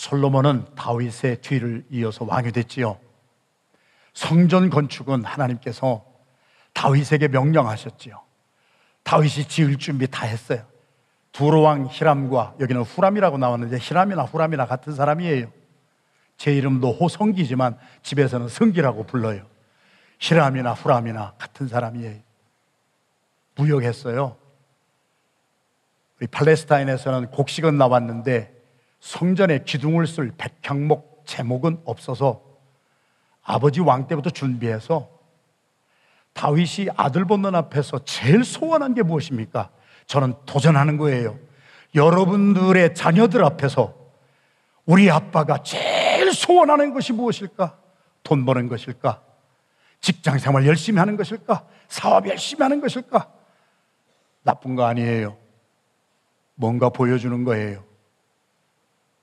솔로몬은 다윗의 뒤를 이어서 왕이 됐지요. 성전 건축은 하나님께서 다윗에게 명령하셨지요. 다윗이 지을 준비 다 했어요. 두로왕 히람과 여기는 후람이라고 나왔는데 히람이나 후람이나 같은 사람이에요. 제 이름도 호성기지만 집에서는 성기라고 불러요. 히람이나 후람이나 같은 사람이에요. 무역했어요. 우리 팔레스타인에서는 곡식은 나왔는데 성전에 기둥을 쓸 백향목 제목은 없어서 아버지 왕 때부터 준비해서 다윗이 아들 보는 앞에서 제일 소원한 게 무엇입니까? 저는 도전하는 거예요. 여러분들의 자녀들 앞에서 우리 아빠가 제일 소원하는 것이 무엇일까? 돈 버는 것일까? 직장 생활 열심히 하는 것일까? 사업 열심히 하는 것일까? 나쁜 거 아니에요. 뭔가 보여주는 거예요.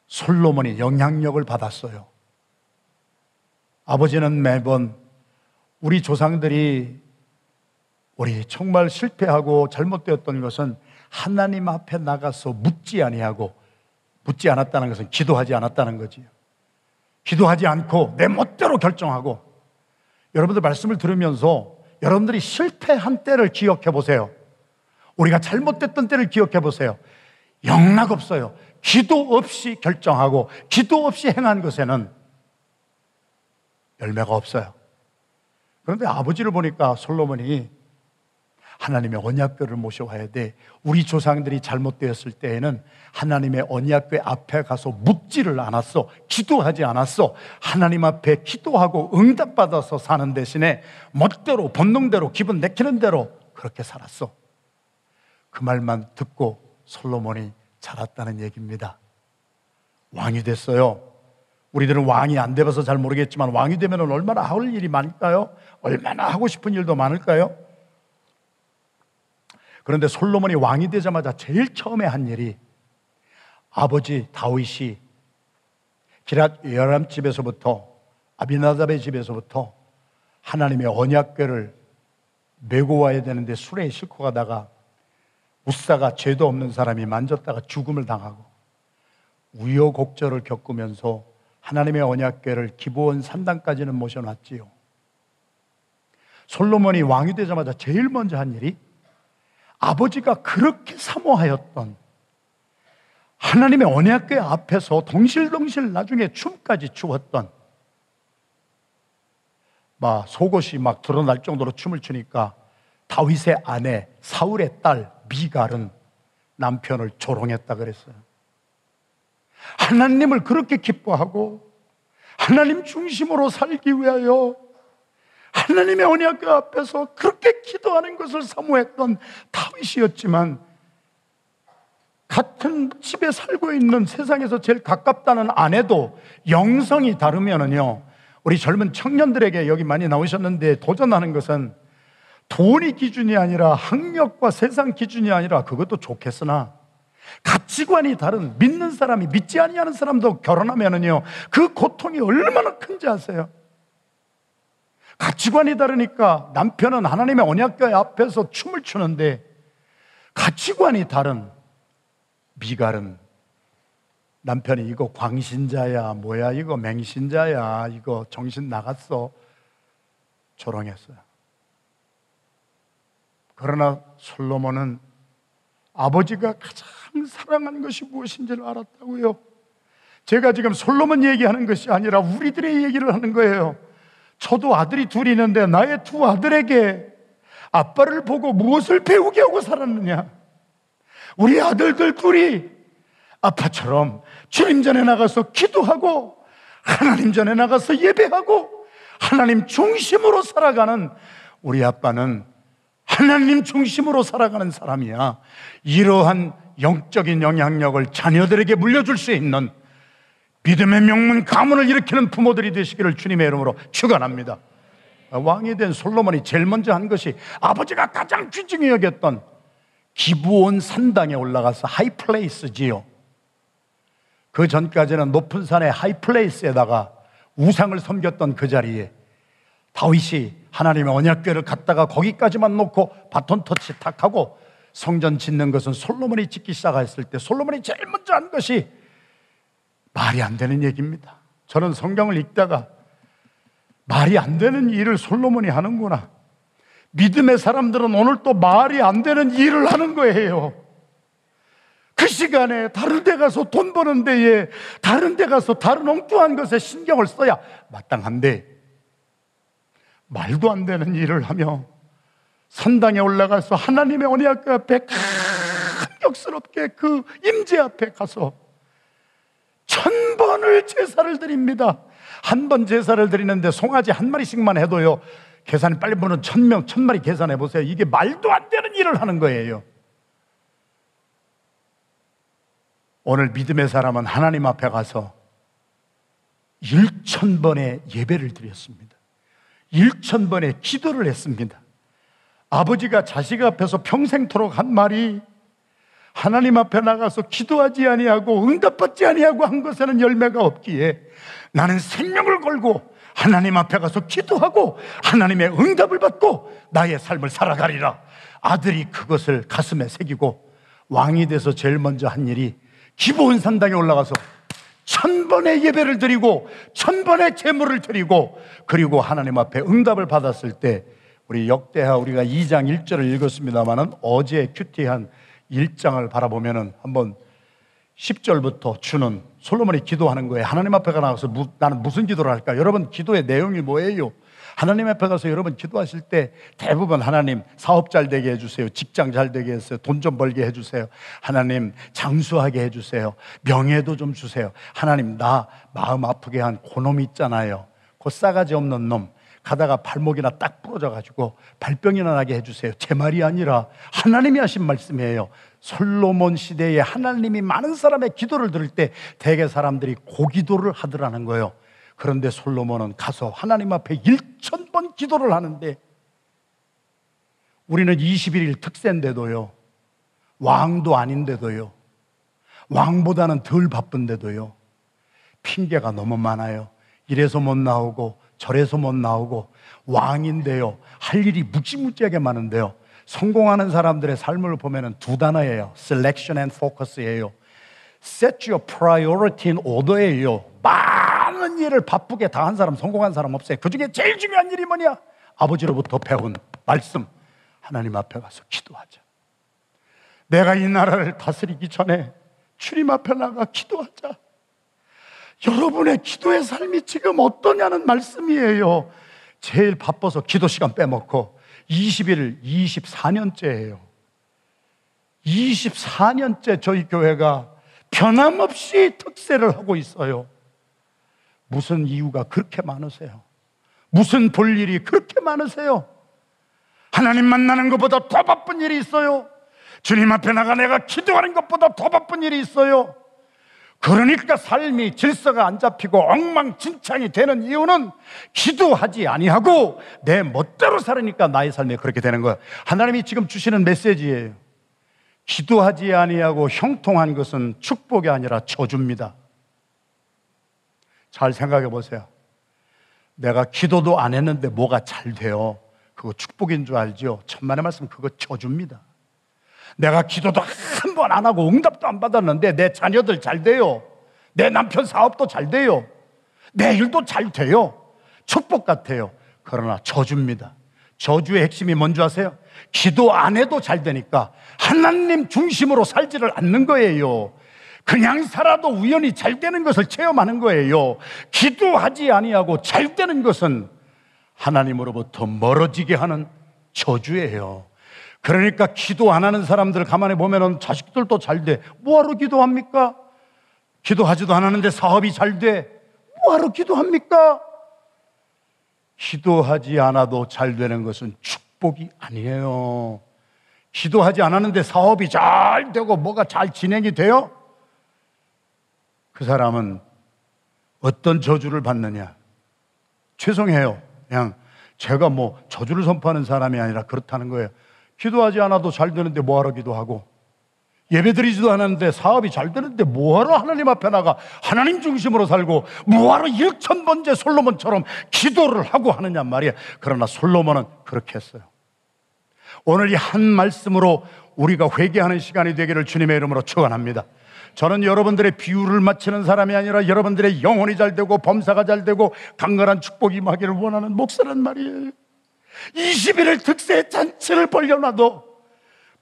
솔로몬이 영향력을 받았어요. 아버지는 매번 우리 조상들이 우리 정말 실패하고 잘못되었던 것은 하나님 앞에 나가서 묻지 아니하고 묻지 않았다는 것은 기도하지 않았다는 거지요. 기도하지 않고 내 멋대로 결정하고 여러분들 말씀을 들으면서 여러분들이 실패한 때를 기억해 보세요. 우리가 잘못됐던 때를 기억해 보세요. 영락 없어요. 기도 없이 결정하고 기도 없이 행한 것에는 열매가 없어요. 그런데 아버지를 보니까 솔로몬이 하나님의 언약궤를 모셔와야 돼. 우리 조상들이 잘못되었을 때에는 하나님의 언약궤 앞에 가서 묻지를 않았어. 기도하지 않았어. 하나님 앞에 기도하고 응답받아서 사는 대신에 멋대로 본능대로 기분 내키는 대로 그렇게 살았어. 그 말만 듣고 솔로몬이 자랐다는 얘기입니다. 왕이 됐어요. 우리들은 왕이 안 돼봐서 잘 모르겠지만 왕이 되면 얼마나 할 일이 많을까요? 얼마나 하고 싶은 일도 많을까요? 그런데 솔로몬이 왕이 되자마자 제일 처음에 한 일이 아버지 다윗이 기랏 여람 집에서부터 아비나답의 집에서부터 하나님의 언약궤를 메고 와야 되는데 수레에 싣고 가다가 우사가 죄도 없는 사람이 만졌다가 죽음을 당하고 우여곡절을 겪으면서 하나님의 언약궤를 기본 3단까지는 모셔놨지요. 솔로몬이 왕이 되자마자 제일 먼저 한 일이 아버지가 그렇게 사모하였던 하나님의 언약궤 앞에서 동실동실 나중에 춤까지 추었던 막 속옷이 막 드러날 정도로 춤을 추니까 다윗의 아내 사울의 딸 미갈은 남편을 조롱했다 그랬어요. 하나님을 그렇게 기뻐하고 하나님 중심으로 살기 위하여 하나님의 언약 앞에서 그렇게 기도하는 것을 사모했던 다윗이었지만 같은 집에 살고 있는 세상에서 제일 가깝다는 아내도 영성이 다르면은요 우리 젊은 청년들에게 여기 많이 나오셨는데 도전하는 것은 돈이 기준이 아니라 학력과 세상 기준이 아니라 그것도 좋겠으나 가치관이 다른 믿는 사람이 믿지 아니하는 사람도 결혼하면은요 그 고통이 얼마나 큰지 아세요? 가치관이 다르니까 남편은 하나님의 언약궤 앞에서 춤을 추는데 가치관이 다른 미갈은 남편이 이거 광신자야 뭐야 이거 맹신자야 이거 정신 나갔어 조롱했어요. 그러나 솔로몬은 아버지가 가장 사랑하는 것이 무엇인지를 알았다고요. 제가 지금 솔로몬 얘기하는 것이 아니라 우리들의 얘기를 하는 거예요. 저도 아들이 둘이 있는데 나의 두 아들에게 아빠를 보고 무엇을 배우게 하고 살았느냐? 우리 아들들 둘이 아빠처럼 주님 전에 나가서 기도하고 하나님 전에 나가서 예배하고 하나님 중심으로 살아가는 우리 아빠는 하나님 중심으로 살아가는 사람이야. 이러한 영적인 영향력을 자녀들에게 물려줄 수 있는 믿음의 명문 가문을 일으키는 부모들이 되시기를 주님의 이름으로 축원합니다. 왕이 된 솔로몬이 제일 먼저 한 것이 아버지가 가장 귀중히 여겼던 기부온 산당에 올라가서 하이플레이스지요. 그 전까지는 높은 산의 하이플레이스에다가 우상을 섬겼던 그 자리에 다윗이 하나님의 언약궤를 갖다가 거기까지만 놓고 바톤 터치 탁 하고 성전 짓는 것은 솔로몬이 짓기 시작했을 때 솔로몬이 제일 먼저 한 것이 말이 안 되는 얘기입니다. 저는 성경을 읽다가 말이 안 되는 일을 솔로몬이 하는구나. 믿음의 사람들은 오늘 또 말이 안 되는 일을 하는 거예요. 그 시간에 다른 데 가서 돈 버는 데에 다른 데 가서 다른 엉뚱한 것에 신경을 써야 마땅한데 말도 안 되는 일을 하며 산당에 올라가서 하나님의 언약 앞에 감격스럽게 그 임재 앞에 가서 천 번을 제사를 드립니다. 한 번 제사를 드리는데 송아지 한 마리씩만 해도요. 계산이 빨리 보는 천 명, 천 마리 계산해 보세요. 이게 말도 안 되는 일을 하는 거예요. 오늘 믿음의 사람은 하나님 앞에 가서 1천 번의 예배를 드렸습니다. 1천 번의 기도를 했습니다. 아버지가 자식 앞에서 평생토록 한 말이 하나님 앞에 나가서 기도하지 아니하고 응답받지 아니하고 한 것에는 열매가 없기에 나는 생명을 걸고 하나님 앞에 가서 기도하고 하나님의 응답을 받고 나의 삶을 살아가리라. 아들이 그것을 가슴에 새기고 왕이 돼서 제일 먼저 한 일이 기본 산당에 올라가서 천 번의 예배를 드리고 천 번의 제물을 드리고 그리고 하나님 앞에 응답을 받았을 때 우리 역대하 우리가 2장 1절을 읽었습니다만은 어제 큐티한 1장을 바라보면은 한번 10절부터 주는 솔로몬이 기도하는 거예요. 하나님 앞에 나가서 무, 나는 무슨 기도를 할까? 여러분 기도의 내용이 뭐예요? 하나님 앞에 가서 여러분 기도하실 때 대부분 하나님 사업 잘 되게 해주세요. 직장 잘 되게 해주세요. 돈 좀 벌게 해주세요. 하나님 장수하게 해주세요. 명예도 좀 주세요. 하나님 나 마음 아프게 한 고놈 있잖아요. 그 싸가지 없는 놈. 가다가 발목이나 딱 부러져 가지고 발병이나 나게 해주세요. 제 말이 아니라 하나님이 하신 말씀이에요. 솔로몬 시대에 하나님이 많은 사람의 기도를 들을 때 대개 사람들이 고기도를 하더라는 거예요. 그런데 솔로몬은 가서 하나님 앞에 1천 번 기도를 하는데 우리는 21일 특세인데도요. 왕도 아닌데도요. 왕보다는 덜 바쁜데도요. 핑계가 너무 많아요. 이래서 못 나오고 절에서 못 나오고 왕인데요. 할 일이 무지무지하게 많은데요. 성공하는 사람들의 삶을 보면 두 단어예요. selection and focus예요. set your priority in order예요. 많은 일을 바쁘게 다 한 사람, 성공한 사람 없어요. 그 중에 제일 중요한 일이 뭐냐? 아버지로부터 배운 말씀. 하나님 앞에 가서 기도하자. 내가 이 나라를 다스리기 전에 주님 앞에 나가 기도하자. 여러분의 기도의 삶이 지금 어떠냐는 말씀이에요. 제일 바빠서 기도 시간 빼먹고 20일, 24년째예요. 24년째 저희 교회가 변함없이 특세를 하고 있어요. 무슨 이유가 그렇게 많으세요? 무슨 볼 일이 그렇게 많으세요? 하나님 만나는 것보다 더 바쁜 일이 있어요. 주님 앞에 나가 내가 기도하는 것보다 더 바쁜 일이 있어요. 그러니까 삶이 질서가 안 잡히고 엉망진창이 되는 이유는 기도하지 아니하고 내 멋대로 살으니까 나의 삶이 그렇게 되는 거예요. 하나님이 지금 주시는 메시지예요. 기도하지 아니하고 형통한 것은 축복이 아니라 저주입니다. 잘 생각해 보세요. 내가 기도도 안 했는데 뭐가 잘 돼요. 그거 축복인 줄 알죠? 천만의 말씀 그거 저주입니다. 내가 기도도 한 번 안 하고 응답도 안 받았는데 내 자녀들 잘 돼요. 내 남편 사업도 잘 돼요. 내 일도 잘 돼요. 축복 같아요. 그러나 저주입니다. 저주의 핵심이 뭔지 아세요? 기도 안 해도 잘 되니까 하나님 중심으로 살지를 않는 거예요. 그냥 살아도 우연히 잘 되는 것을 체험하는 거예요. 기도하지 아니하고 잘 되는 것은 하나님으로부터 멀어지게 하는 저주예요. 그러니까 기도 안 하는 사람들 가만히 보면은 자식들도 잘 돼. 뭐하러 기도합니까? 기도하지도 않았는데 사업이 잘 돼. 뭐하러 기도합니까? 기도하지 않아도 잘 되는 것은 축복이 아니에요. 기도하지 않았는데 사업이 잘 되고 뭐가 잘 진행이 돼요? 그 사람은 어떤 저주를 받느냐? 죄송해요. 그냥 제가 뭐 저주를 선포하는 사람이 아니라 그렇다는 거예요. 기도하지 않아도 잘 되는데 뭐하러 기도하고 예배 드리지도 않았는데 사업이 잘 되는데 뭐하러 하나님 앞에 나가 하나님 중심으로 살고 뭐하러 일천 번째 솔로몬처럼 기도를 하고 하느냐 말이야. 그러나 솔로몬은 그렇게 했어요. 오늘 이 한 말씀으로 우리가 회개하는 시간이 되기를 주님의 이름으로 축원합니다. 저는 여러분들의 비유를 맞추는 사람이 아니라 여러분들의 영혼이 잘 되고 범사가 잘 되고 강건한 축복이 임하기를 원하는 목사란 말이에요. 20일을 특세 잔치를 벌려놔도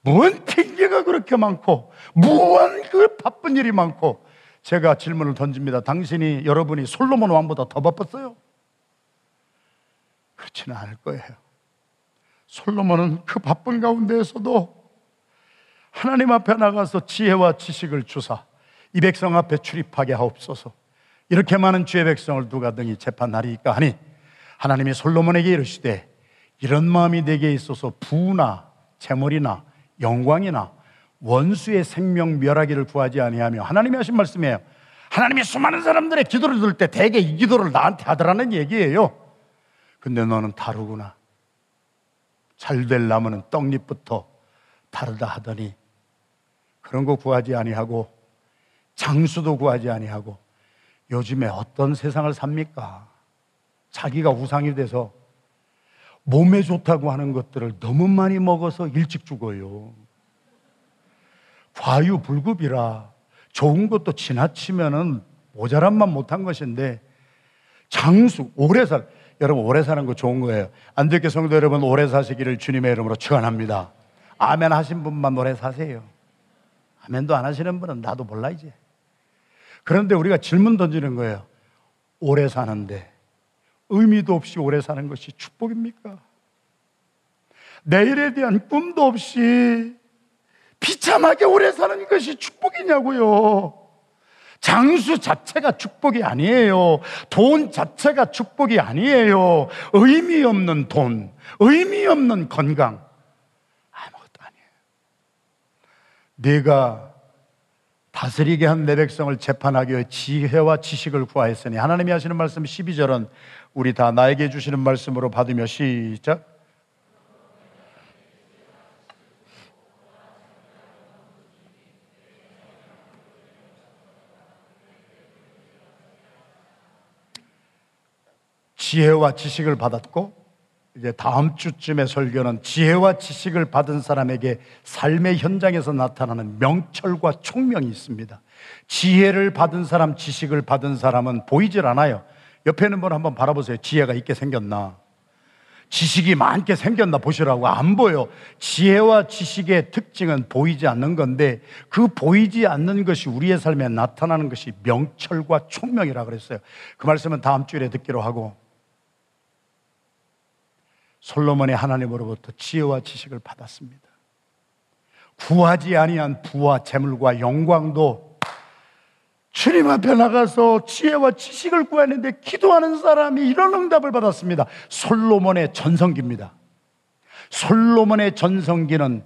뭔 핑계가 그렇게 많고 무한 그 바쁜 일이 많고 제가 질문을 던집니다. 당신이 여러분이 솔로몬 왕보다 더 바빴어요? 그렇지는 않을 거예요. 솔로몬은 그 바쁜 가운데에서도 하나님 앞에 나가서 지혜와 지식을 주사 이 백성 앞에 출입하게 하옵소서. 이렇게 많은 주의 백성을 누가 등이 재판하리까 하니 하나님이 솔로몬에게 이르시되 이런 마음이 내게 있어서 부나 재물이나 영광이나 원수의 생명 멸하기를 구하지 아니하며 하나님이 하신 말씀이에요. 하나님이 수많은 사람들의 기도를 들을 때 대개 이 기도를 나한테 하더라는 얘기예요. 근데 너는 다르구나. 잘 될 나무는 떡잎부터 다르다 하더니 그런 거 구하지 아니하고 장수도 구하지 아니하고 요즘에 어떤 세상을 삽니까? 자기가 우상이 돼서 몸에 좋다고 하는 것들을 너무 많이 먹어서 일찍 죽어요. 과유불급이라 좋은 것도 지나치면은 모자란만 못한 것인데 장수 오래 살 여러분 오래 사는 거 좋은 거예요. 안되게 성도 여러분 오래 사시기를 주님의 이름으로 축원합니다. 아멘 하신 분만 오래 사세요. 아멘도 안 하시는 분은 나도 몰라 이제. 그런데 우리가 질문 던지는 거예요. 오래 사는데 의미도 없이 오래 사는 것이 축복입니까? 내일에 대한 꿈도 없이 비참하게 오래 사는 것이 축복이냐고요. 장수 자체가 축복이 아니에요. 돈 자체가 축복이 아니에요. 의미 없는 돈, 의미 없는 건강. 아무것도 아니에요. 내가 다스리게 한 내 백성을 재판하기 위해 지혜와 지식을 구하였으니 하나님이 하시는 말씀 12절은 우리 다 나에게 주시는 말씀으로 받으며 시작. 지혜와 지식을 받았고 이제 다음 주쯤의 설교는 지혜와 지식을 받은 사람에게 삶의 현장에서 나타나는 명철과 총명이 있습니다. 지혜를 받은 사람, 지식을 받은 사람은 보이질 않아요. 옆에 있는 분 한번 바라보세요. 지혜가 있게 생겼나? 지식이 많게 생겼나 보시라고 안 보여. 지혜와 지식의 특징은 보이지 않는 건데 그 보이지 않는 것이 우리의 삶에 나타나는 것이 명철과 총명이라 그랬어요. 그 말씀은 다음 주에 듣기로 하고 솔로몬이 하나님으로부터 지혜와 지식을 받았습니다. 구하지 아니한 부와 재물과 영광도 주님 앞에 나가서 지혜와 지식을 구하는데 기도하는 사람이 이런 응답을 받았습니다. 솔로몬의 전성기입니다. 솔로몬의 전성기는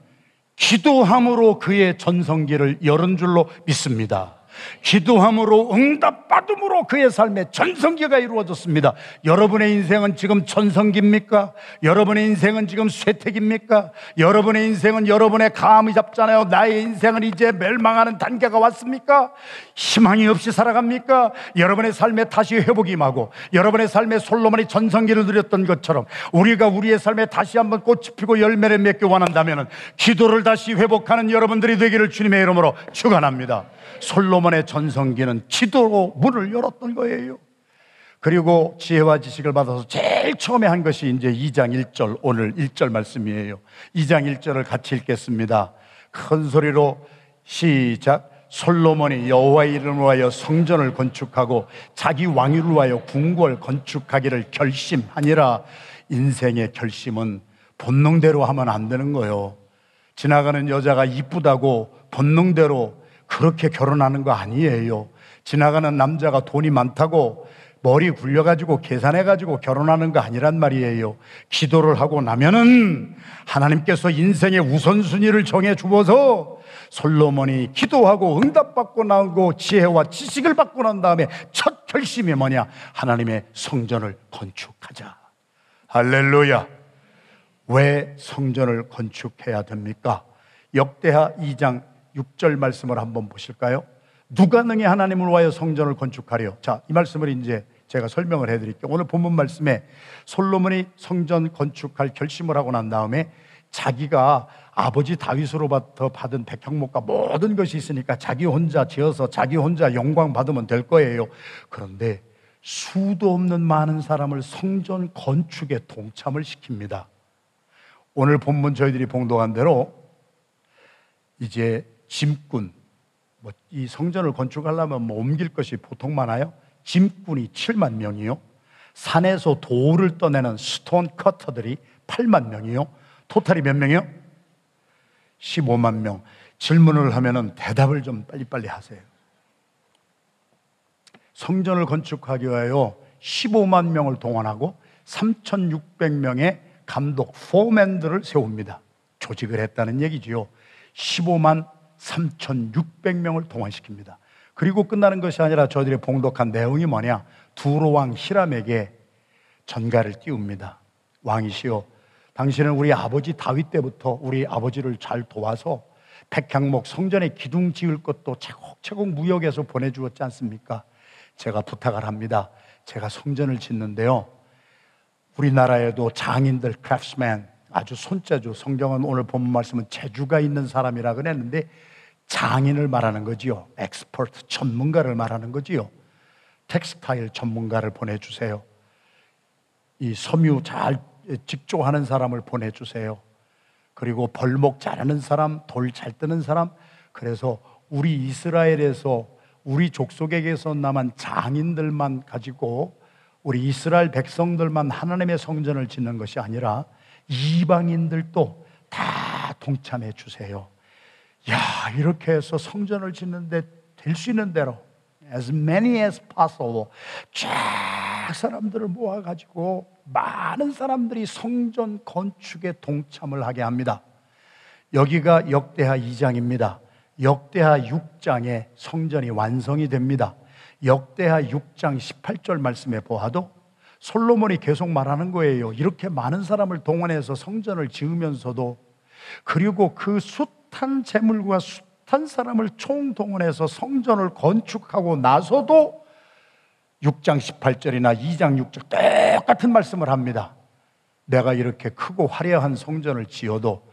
기도함으로 그의 전성기를 열은 줄로 믿습니다. 기도함으로 응답받음으로 그의 삶에 전성기가 이루어졌습니다. 여러분의 인생은 지금 전성기입니까? 여러분의 인생은 지금 쇠퇴기입니까? 여러분의 인생은 여러분의 감이 잡잖아요. 나의 인생은 이제 멸망하는 단계가 왔습니까? 희망이 없이 살아갑니까? 여러분의 삶에 다시 회복이 임하고 여러분의 삶에 솔로몬이 전성기를 누렸던 것처럼 우리가 우리의 삶에 다시 한번 꽃이 피고 열매를 맺기 원한다면 기도를 다시 회복하는 여러분들이 되기를 주님의 이름으로 축원합니다. 솔로몬의 전성기는 기도로 문을 열었던 거예요. 그리고 지혜와 지식을 받아서 제일 처음에 한 것이 이제 2장 1절, 오늘 1절 말씀이에요. 2장 1절을 같이 읽겠습니다. 큰 소리로 시작. 솔로몬이 여호와의 이름으로 하여 성전을 건축하고 자기 왕위를 위하여 궁궐 건축하기를 결심하니라. 인생의 결심은 본능대로 하면 안 되는 거예요. 지나가는 여자가 이쁘다고 본능대로 그렇게 결혼하는 거 아니에요. 지나가는 남자가 돈이 많다고 머리 굴려가지고 계산해가지고 결혼하는 거 아니란 말이에요. 기도를 하고 나면은 하나님께서 인생의 우선순위를 정해 주어서 솔로몬이 기도하고 응답받고 나오고 지혜와 지식을 받고 난 다음에 첫 결심이 뭐냐? 하나님의 성전을 건축하자. 할렐루야. 왜 성전을 건축해야 됩니까? 역대하 2장 6절 말씀을 한번 보실까요? 누가 능히 하나님을 위하여 성전을 건축하려? 자, 이 말씀을 이제 제가 설명을 해 드릴게요. 오늘 본문 말씀에 솔로몬이 성전 건축할 결심을 하고 난 다음에 자기가 아버지 다윗으로부터 받은 백향목과 모든 것이 있으니까 자기 혼자 지어서 자기 혼자 영광 받으면 될 거예요. 그런데 수도 없는 많은 사람을 성전 건축에 동참을 시킵니다. 오늘 본문 저희들이 봉독한 대로 이제 짐꾼, 뭐 이 성전을 건축하려면 뭐 옮길 것이 보통 많아요. 짐꾼이 7만 명이요. 산에서 돌을 떠내는 스톤 커터들이 8만 명이요. 토탈이 몇 명이요? 15만 명. 질문을 하면은 대답을 좀 빨리빨리 하세요. 성전을 건축하기 위하여 15만 명을 동원하고 3,600명의 감독, 포맨들을 세웁니다. 조직을 했다는 얘기지요. 15만 3,600명을 동원시킵니다. 그리고 끝나는 것이 아니라 저들이 봉독한 내용이 뭐냐? 두로왕 히람에게 전가를 띄웁니다. 왕이시여, 당신은 우리 아버지 다윗 때부터 우리 아버지를 잘 도와서 백향목 성전에 기둥 지을 것도 차곡차곡 무역에서 보내주었지 않습니까? 제가 부탁을 합니다. 제가 성전을 짓는데요. 우리나라에도 장인들, craftsman, 아주 손재주, 성경은 오늘 본 말씀은 재주가 있는 사람이라 그랬는데 장인을 말하는 거지요. expert, 전문가를 말하는 거지요. textile 전문가를 보내주세요. 이 섬유 잘 직조하는 사람을 보내주세요. 그리고 벌목 잘하는 사람, 돌 잘 뜨는 사람. 그래서 우리 이스라엘에서 우리 족속에게서 남은 장인들만 가지고 우리 이스라엘 백성들만 하나님의 성전을 짓는 것이 아니라 이방인들도 다 동참해 주세요. 야, 이렇게 해서 성전을 짓는데 될 수 있는 대로 as many as possible 쫙 사람들을 모아 가지고 많은 사람들이 성전 건축에 동참을 하게 합니다. 여기가 역대하 2장입니다. 역대하 6장에 성전이 완성이 됩니다. 역대하 6장 18절 말씀에 보아도 솔로몬이 계속 말하는 거예요. 이렇게 많은 사람을 동원해서 성전을 지으면서도 그리고 그 숱한 재물과 숱한 사람을 총동원해서 성전을 건축하고 나서도 6장 18절이나 2장 6절 똑같은 말씀을 합니다. 내가 이렇게 크고 화려한 성전을 지어도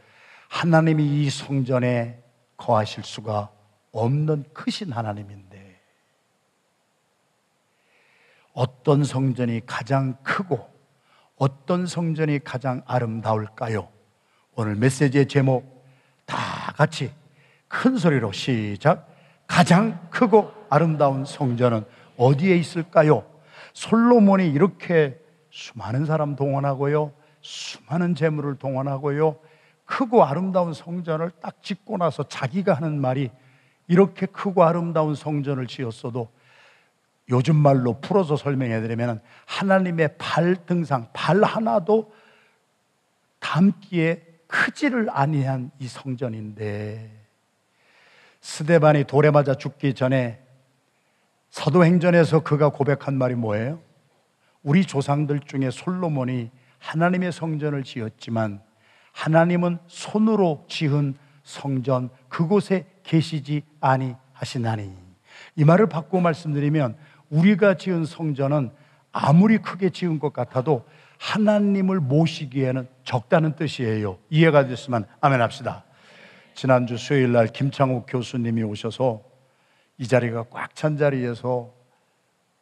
하나님이 이 성전에 거하실 수가 없는 크신 하나님인데 어떤 성전이 가장 크고 어떤 성전이 가장 아름다울까요? 오늘 메시지의 제목 다 같이 큰 소리로 시작. 가장 크고 아름다운 성전은 어디에 있을까요? 솔로몬이 이렇게 수많은 사람 동원하고요. 수많은 재물을 동원하고요. 크고 아름다운 성전을 딱 짓고 나서 자기가 하는 말이 이렇게 크고 아름다운 성전을 지었어도 요즘 말로 풀어서 설명해 드리면 하나님의 발 등상, 발 하나도 담기에 크지를 아니한 이 성전인데 스데반이 돌에 맞아 죽기 전에 사도행전에서 그가 고백한 말이 뭐예요? 우리 조상들 중에 솔로몬이 하나님의 성전을 지었지만 하나님은 손으로 지은 성전 그곳에 계시지 아니하시나니 이 말을 바꾸어 말씀드리면 우리가 지은 성전은 아무리 크게 지은 것 같아도 하나님을 모시기에는 적다는 뜻이에요. 이해가 됐으면 아멘 합시다. 지난주 수요일 날 김창욱 교수님이 오셔서 이 자리가 꽉 찬 자리에서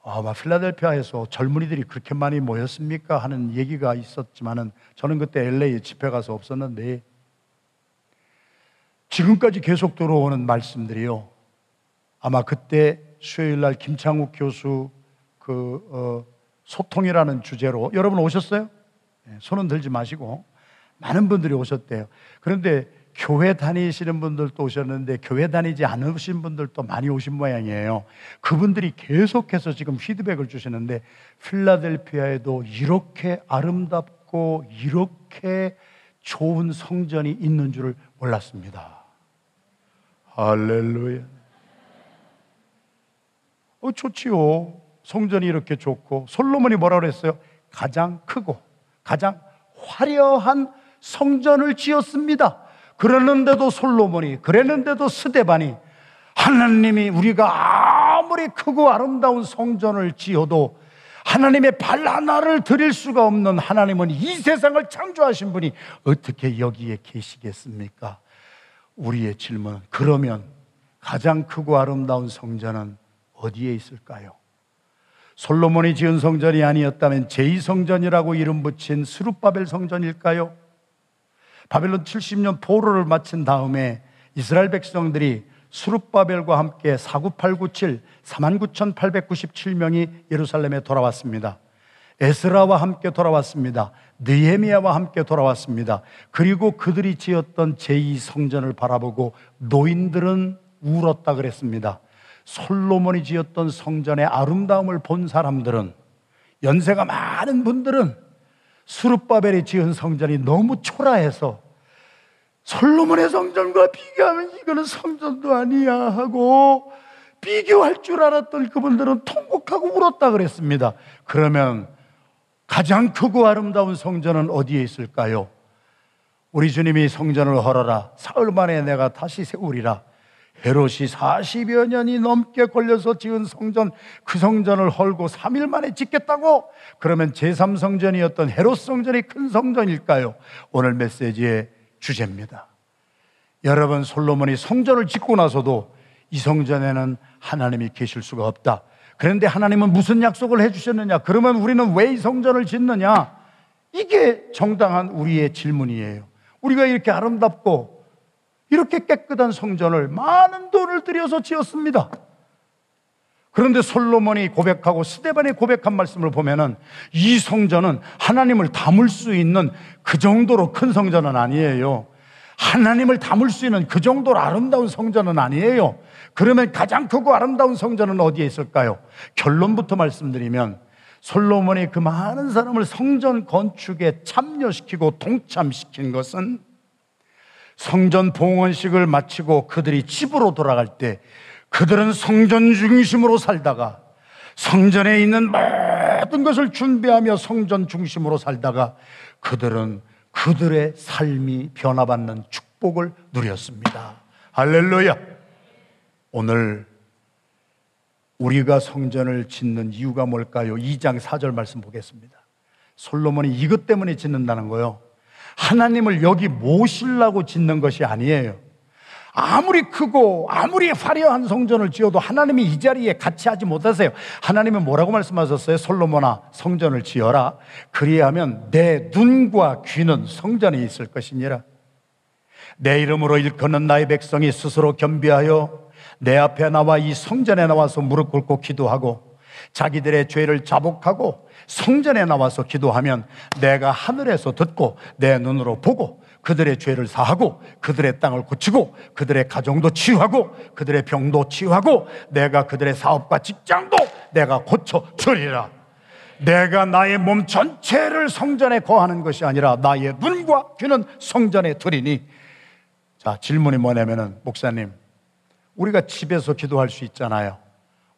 아마 필라델피아에서 젊은이들이 그렇게 많이 모였습니까? 하는 얘기가 있었지만은 저는 그때 LA에 집회 가서 없었는데 지금까지 계속 들어오는 말씀들이요. 아마 그때 수요일 날 김창욱 교수 그 어, 소통이라는 주제로 여러분 오셨어요? 네, 손은 들지 마시고 많은 분들이 오셨대요. 그런데 교회 다니시는 분들도 오셨는데 교회 다니지 않으신 분들도 많이 오신 모양이에요. 그분들이 계속해서 지금 피드백을 주시는데 필라델피아에도 이렇게 아름답고 이렇게 좋은 성전이 있는 줄을 몰랐습니다. 할렐루야. 어, 좋지요. 성전이 이렇게 좋고 솔로몬이 뭐라 그랬어요? 가장 크고 가장 화려한 성전을 지었습니다. 그러는데도 솔로몬이, 그랬는데도 스데반이 하나님이 우리가 아무리 크고 아름다운 성전을 지어도 하나님의 발 하나를 드릴 수가 없는 하나님은 이 세상을 창조하신 분이 어떻게 여기에 계시겠습니까? 우리의 질문. 그러면 가장 크고 아름다운 성전은 어디에 있을까요? 솔로몬이 지은 성전이 아니었다면 제2성전이라고 이름 붙인 스룹바벨 성전일까요? 바벨론 70년 포로를 마친 다음에 이스라엘 백성들이 수룹바벨과 함께 49897 39,897명이 예루살렘에 돌아왔습니다. 에스라와 함께 돌아왔습니다. 느헤미야와 함께 돌아왔습니다. 그리고 그들이 지었던 제2성전을 바라보고 노인들은 울었다 그랬습니다. 솔로몬이 지었던 성전의 아름다움을 본 사람들은 연세가 많은 분들은 수룹바벨이 지은 성전이 너무 초라해서 솔로몬의 성전과 비교하면 이거는 성전도 아니야 하고 비교할 줄 알았던 그분들은 통곡하고 울었다 그랬습니다. 그러면 가장 크고 아름다운 성전은 어디에 있을까요? 우리 주님이 성전을 헐어라. 사흘 만에 내가 다시 세우리라. 헤롯이 40여 년이 넘게 걸려서 지은 성전, 그 성전을 헐고 3일 만에 짓겠다고? 그러면 제3성전이었던 헤롯 성전이 큰 성전일까요? 오늘 메시지의 주제입니다. 여러분, 솔로몬이 성전을 짓고 나서도 이 성전에는 하나님이 계실 수가 없다. 그런데 하나님은 무슨 약속을 해주셨느냐? 그러면 우리는 왜 이 성전을 짓느냐? 이게 정당한 우리의 질문이에요. 우리가 이렇게 아름답고 이렇게 깨끗한 성전을 많은 돈을 들여서 지었습니다. 그런데 솔로몬이 고백하고 스데반이 고백한 말씀을 보면은 이 성전은 하나님을 담을 수 있는 그 정도로 큰 성전은 아니에요. 하나님을 담을 수 있는 그 정도로 아름다운 성전은 아니에요. 그러면 가장 크고 아름다운 성전은 어디에 있을까요? 결론부터 말씀드리면 솔로몬이 그 많은 사람을 성전 건축에 참여시키고 동참시킨 것은 성전 봉헌식을 마치고 그들이 집으로 돌아갈 때 그들은 성전 중심으로 살다가 성전에 있는 모든 것을 준비하며 성전 중심으로 살다가 그들은 그들의 삶이 변화받는 축복을 누렸습니다. 할렐루야. 오늘 우리가 성전을 짓는 이유가 뭘까요? 2장 4절 말씀 보겠습니다. 솔로몬이 이것 때문에 짓는다는 거요. 하나님을 여기 모시려고 짓는 것이 아니에요. 아무리 크고 아무리 화려한 성전을 지어도 하나님이 이 자리에 같이 하지 못하세요. 하나님은 뭐라고 말씀하셨어요? 솔로몬아 성전을 지어라. 그리하면 내 눈과 귀는 성전에 있을 것이니라. 내 이름으로 일컫는 나의 백성이 스스로 겸비하여 내 앞에 나와 이 성전에 나와서 무릎 꿇고 기도하고 자기들의 죄를 자복하고 성전에 나와서 기도하면 내가 하늘에서 듣고 내 눈으로 보고 그들의 죄를 사하고 그들의 땅을 고치고 그들의 가정도 치유하고 그들의 병도 치유하고 내가 그들의 사업과 직장도 내가 고쳐 주리라. 내가 나의 몸 전체를 성전에 거하는 것이 아니라 나의 눈과 귀는 성전에 두리니 자 질문이 뭐냐면은 목사님 우리가 집에서 기도할 수 있잖아요.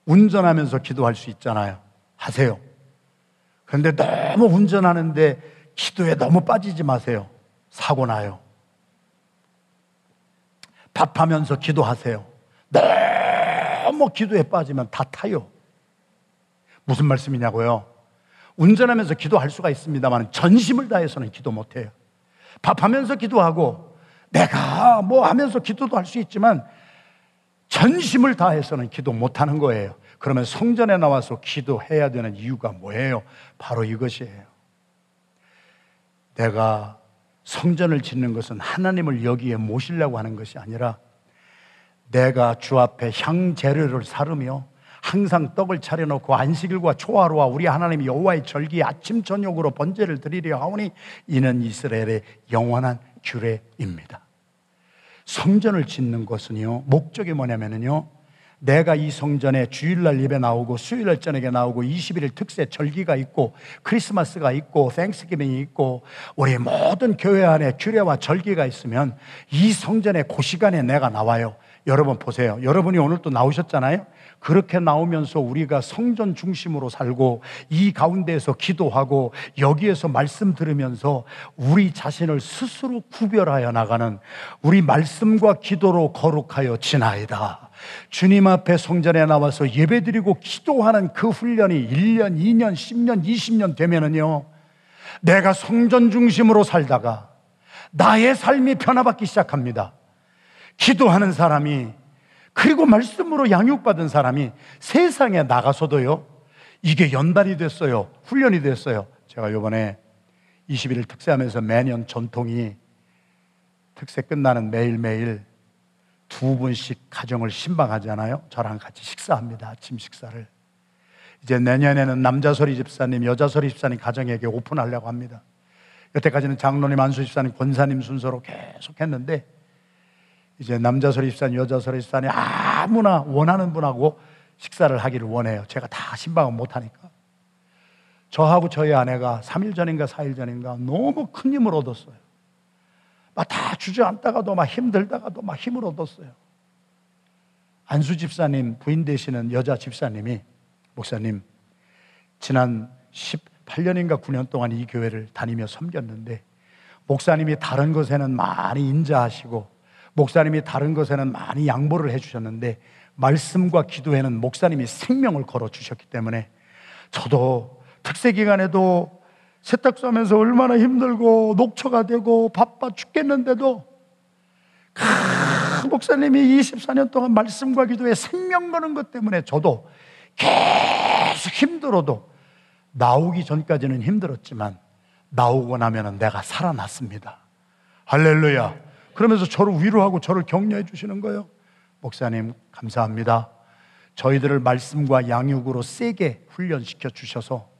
운전하면서 기도할 수 있잖아요. 하세요. 그런데 너무 운전하는데 기도에 너무 빠지지 마세요. 사고 나요. 밥하면서 기도하세요. 너무 기도에 빠지면 다 타요. 무슨 말씀이냐고요? 운전하면서 기도할 수가 있습니다만 전심을 다해서는 기도 못해요. 밥하면서 기도하고 내가 뭐 하면서 기도도 할 수 있지만 전심을 다해서는 기도 못하는 거예요. 그러면 성전에 나와서 기도해야 되는 이유가 뭐예요? 바로 이것이에요. 내가 성전을 짓는 것은 하나님을 여기에 모시려고 하는 것이 아니라 내가 주 앞에 향재료를 사르며 항상 떡을 차려놓고 안식일과 초하루와 우리 하나님 여호와의 절기 아침 저녁으로 번제를 드리려 하오니 이는 이스라엘의 영원한 규례입니다. 성전을 짓는 것은요 목적이 뭐냐면요 내가 이 성전에 주일날 예배 나오고 수요일날 저녁에 나오고 21일 특세 절기가 있고 크리스마스가 있고 땡스기빙이 있고 우리 모든 교회 안에 규례와 절기가 있으면 이 성전에 그 시간에 내가 나와요. 여러분 보세요. 여러분이 오늘 또 나오셨잖아요. 그렇게 나오면서 우리가 성전 중심으로 살고 이 가운데에서 기도하고 여기에서 말씀 들으면서 우리 자신을 스스로 구별하여 나가는 우리 말씀과 기도로 거룩하여 지나이다. 주님 앞에 성전에 나와서 예배드리고 기도하는 그 훈련이 1년, 2년, 10년, 20년 되면은요. 내가 성전 중심으로 살다가 나의 삶이 변화받기 시작합니다. 기도하는 사람이 그리고 말씀으로 양육받은 사람이 세상에 나가서도요, 이게 연단이 됐어요. 훈련이 됐어요. 제가 요번에 21일 특세하면서 매년 전통이 특세 끝나는 매일매일 두 분씩 가정을 신방하잖아요. 저랑 같이 식사합니다. 아침 식사를. 이제 내년에는 남자소리 집사님, 여자소리 집사님 가정에게 오픈하려고 합니다. 여태까지는 장로님, 안수 집사님, 권사님 순서로 계속 했는데 이제 남자 서립사님, 여자 서립사님 아무나 원하는 분하고 식사를 하기를 원해요. 제가 다 신방은 못하니까. 저하고 저희 아내가 3일 전인가 4일 전인가 너무 큰 힘을 얻었어요. 막 다 주저앉다가도 막 힘들다가도 막 힘을 얻었어요. 안수 집사님 부인 되시는 여자 집사님이 목사님 지난 18년인가 9년 동안 이 교회를 다니며 섬겼는데 목사님이 다른 것에는 많이 인자하시고 목사님이 다른 것에는 많이 양보를 해주셨는데 말씀과 기도에는 목사님이 생명을 걸어 주셨기 때문에 저도 특세 기간에도 세탁소 하면서 얼마나 힘들고 녹초가 되고 바빠 죽겠는데도 그 목사님이 24년 동안 말씀과 기도에 생명 거는 것 때문에 저도 계속 힘들어도 나오기 전까지는 힘들었지만 나오고 나면 내가 살아났습니다. 할렐루야. 그러면서 저를 위로하고 저를 격려해 주시는 거예요. 목사님, 감사합니다. 저희들을 말씀과 양육으로 세게 훈련시켜 주셔서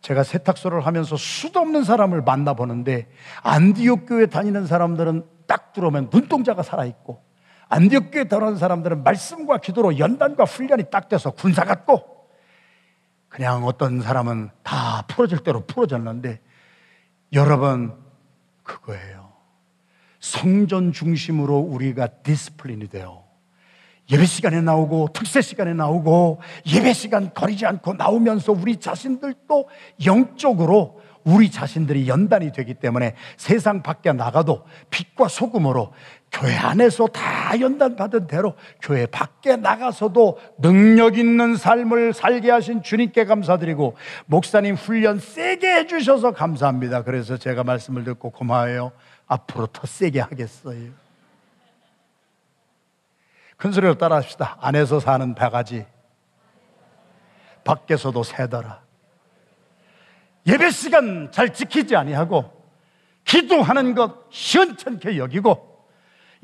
제가 세탁소를 하면서 수도 없는 사람을 만나보는데 안디옥 교회 다니는 사람들은 딱 들어오면 눈동자가 살아있고 안디옥 교회 다니는 사람들은 말씀과 기도로 연단과 훈련이 딱 돼서 군사 같고 그냥 어떤 사람은 다 풀어질 대로 풀어졌는데 여러분 그거예요. 성전 중심으로 우리가 discipline이 돼요. 예배 시간에 나오고 특세 시간에 나오고 예배 시간 거르지 않고 나오면서 우리 자신들도 영적으로 우리 자신들이 연단이 되기 때문에 세상 밖에 나가도 빛과 소금으로 교회 안에서 다 연단 받은 대로 교회 밖에 나가서도 능력 있는 삶을 살게 하신 주님께 감사드리고 목사님 훈련 세게 해주셔서 감사합니다. 그래서 제가 말씀을 듣고 고마워요. 앞으로 더 세게 하겠어요. 큰 소리로 따라 합시다. 안에서 사는 배가지, 밖에서도 새더라. 예배 시간 잘 지키지 아니하고 기도하는 것 시원찮게 여기고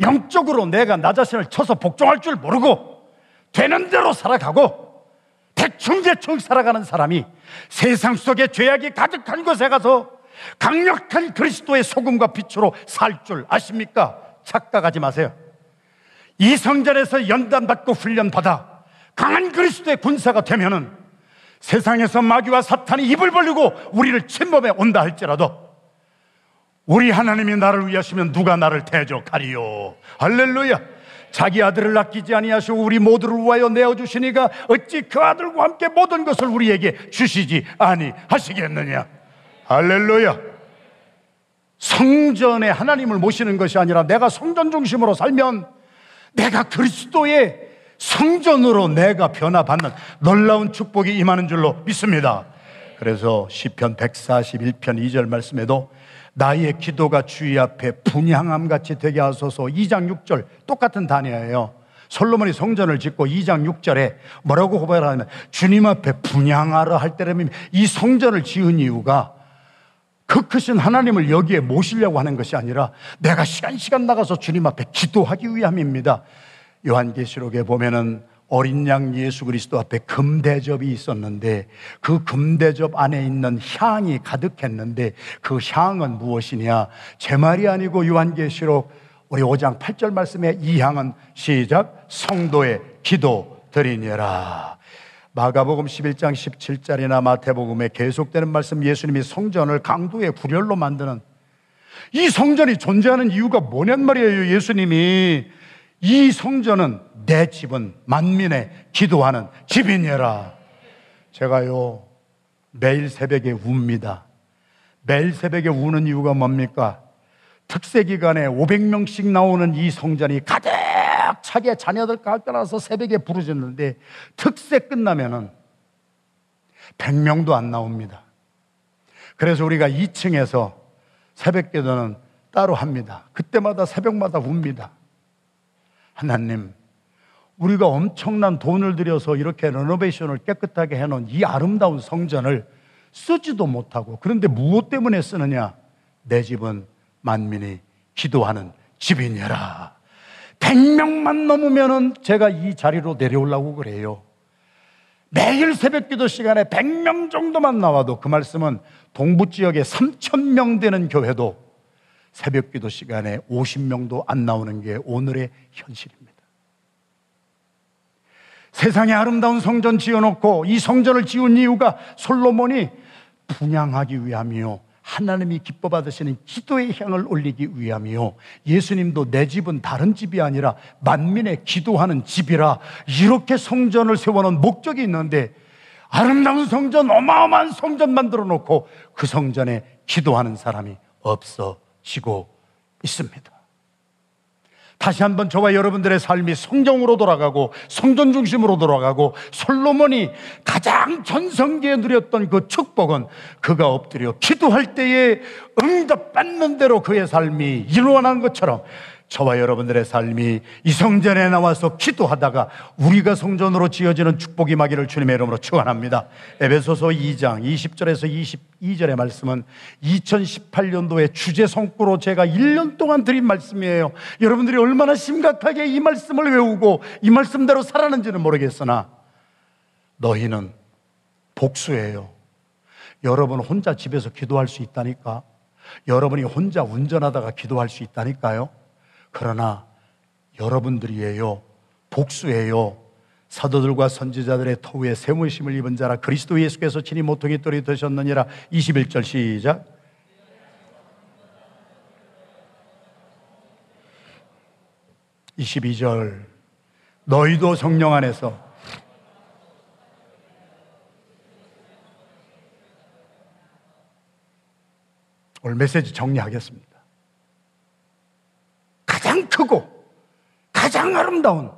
영적으로 내가 나 자신을 쳐서 복종할 줄 모르고 되는 대로 살아가고 대충대충 살아가는 사람이 세상 속에 죄악이 가득한 곳에 가서 강력한 그리스도의 소금과 빛으로 살 줄 아십니까? 착각하지 마세요. 이 성전에서 연단받고 훈련받아 강한 그리스도의 군사가 되면은 세상에서 마귀와 사탄이 입을 벌리고 우리를 침범해 온다 할지라도 우리 하나님이 나를 위하시면 누가 나를 대적하리요. 할렐루야. 자기 아들을 아끼지 아니하시고 우리 모두를 위하여 내어 주시니가 어찌 그 아들과 함께 모든 것을 우리에게 주시지 아니하시겠느냐. 할렐루야. 성전에 하나님을 모시는 것이 아니라 내가 성전 중심으로 살면 내가 그리스도의 성전으로 내가 변화받는 놀라운 축복이 임하는 줄로 믿습니다. 그래서 시편 141편 2절 말씀에도 나의 기도가 주의 앞에 분향함 같이 되게 하소서 2장 6절 똑같은 단어예요. 솔로몬이 성전을 짓고 2장 6절에 뭐라고 고백하냐면 주님 앞에 분향하라 할 때라면 이 성전을 지은 이유가 그 크신 하나님을 여기에 모시려고 하는 것이 아니라 내가 시간 시간 나가서 주님 앞에 기도하기 위함입니다. 요한계시록에 보면은 어린 양 예수 그리스도 앞에 금대접이 있었는데 그 금대접 안에 있는 향이 가득했는데 그 향은 무엇이냐? 제 말이 아니고 요한계시록 우리 5장 8절 말씀에 이 향은 시작 성도의 기도 드리니라. 마가복음 11장 17절이나 마태복음에 계속되는 말씀 예수님이 성전을 강도의 구렬로 만드는 이 성전이 존재하는 이유가 뭐냔 말이에요. 예수님이 이 성전은 내 집은 만민의 기도하는 집이니라. 제가요, 매일 새벽에 웁니다. 매일 새벽에 우는 이유가 뭡니까? 특세 기간에 500명씩 나오는 이 성전이 가득 차게 자녀들 깎아놔서 새벽에 부르짖는데 특세 끝나면은 100명도 안 나옵니다. 그래서 우리가 2층에서 새벽 기도는 따로 합니다. 그때마다 새벽마다 웁니다. 하나님, 우리가 엄청난 돈을 들여서 이렇게 레노베이션을 깨끗하게 해놓은 이 아름다운 성전을 쓰지도 못하고 그런데 무엇 때문에 쓰느냐? 내 집은 만민이 기도하는 집이니라. 100명만 넘으면은 제가 이 자리로 내려오려고 그래요. 매일 새벽 기도 시간에 100명 정도만 나와도 그 말씀은 동부 지역에 3,000명 되는 교회도 새벽 기도 시간에 50명도 안 나오는 게 오늘의 현실입니다. 세상에 아름다운 성전 지어놓고 이 성전을 지은 이유가 솔로몬이 분양하기 위함이요. 하나님이 기뻐 받으시는 기도의 향을 올리기 위함이요. 예수님도 내 집은 다른 집이 아니라 만민의 기도하는 집이라 이렇게 성전을 세워놓은 목적이 있는데 아름다운 성전, 어마어마한 성전 만들어 놓고 그 성전에 기도하는 사람이 없어지고 있습니다. 다시 한번 저와 여러분들의 삶이 성경으로 돌아가고 성전 중심으로 돌아가고 솔로몬이 가장 전성기에 누렸던 그 축복은 그가 엎드려 기도할 때에 응답받는 대로 그의 삶이 일어난 것처럼 저와 여러분들의 삶이 이 성전에 나와서 기도하다가 우리가 성전으로 지어지는 축복이 임기를 주님의 이름으로 축원합니다. 에베소서 2장 20절에서 22절의 말씀은 2018년도에 주제 성구로 제가 1년 동안 드린 말씀이에요. 여러분들이 얼마나 심각하게 이 말씀을 외우고 이 말씀대로 살아는지는 모르겠으나 너희는 복수예요. 여러분 혼자 집에서 기도할 수 있다니까. 여러분이 혼자 운전하다가 기도할 수 있다니까요. 그러나 여러분들이에요. 복수예요. 사도들과 선지자들의 토후에 세무심을 입은 자라 그리스도 예수께서 친히 모퉁이 돌이 되셨느니라 21절 시작 (22절) 너희도 성령 안에서 오늘 메시지 정리하겠습니다. 가장 크고 가장 아름다운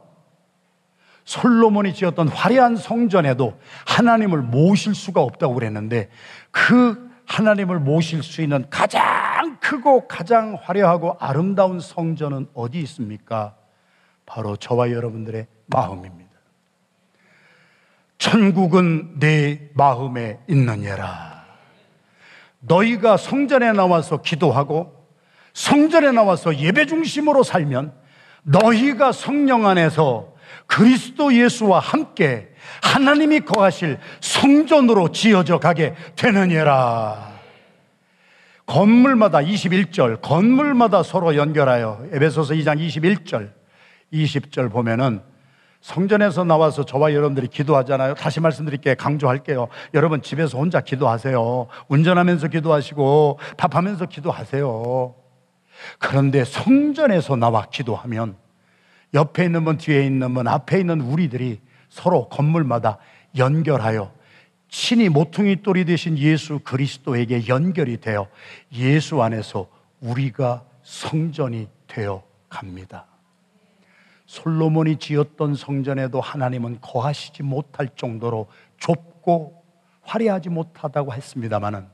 솔로몬이 지었던 화려한 성전에도 하나님을 모실 수가 없다고 그랬는데 그 하나님을 모실 수 있는 가장 크고 가장 화려하고 아름다운 성전은 어디 있습니까? 바로 저와 여러분들의 마음입니다. 천국은 내 마음에 있느니라. 너희가 성전에 나와서 기도하고 성전에 나와서 예배 중심으로 살면 너희가 성령 안에서 그리스도 예수와 함께 하나님이 거하실 성전으로 지어져 가게 되느니라. 건물마다 21절, 건물마다 서로 연결하여 에베소서 2장 21절, 20절 보면은 성전에서 나와서 저와 여러분들이 기도하잖아요. 다시 말씀드릴게 강조할게요. 여러분 집에서 혼자 기도하세요. 운전하면서 기도하시고 밥하면서 기도하세요. 그런데 성전에서 나와 기도하면 옆에 있는 분, 뒤에 있는 분, 앞에 있는 우리들이 서로 건물마다 연결하여 친히 모퉁이 돌이 되신 예수 그리스도에게 연결이 되어 예수 안에서 우리가 성전이 되어 갑니다. 솔로몬이 지었던 성전에도 하나님은 거하시지 못할 정도로 좁고 화려하지 못하다고 했습니다마는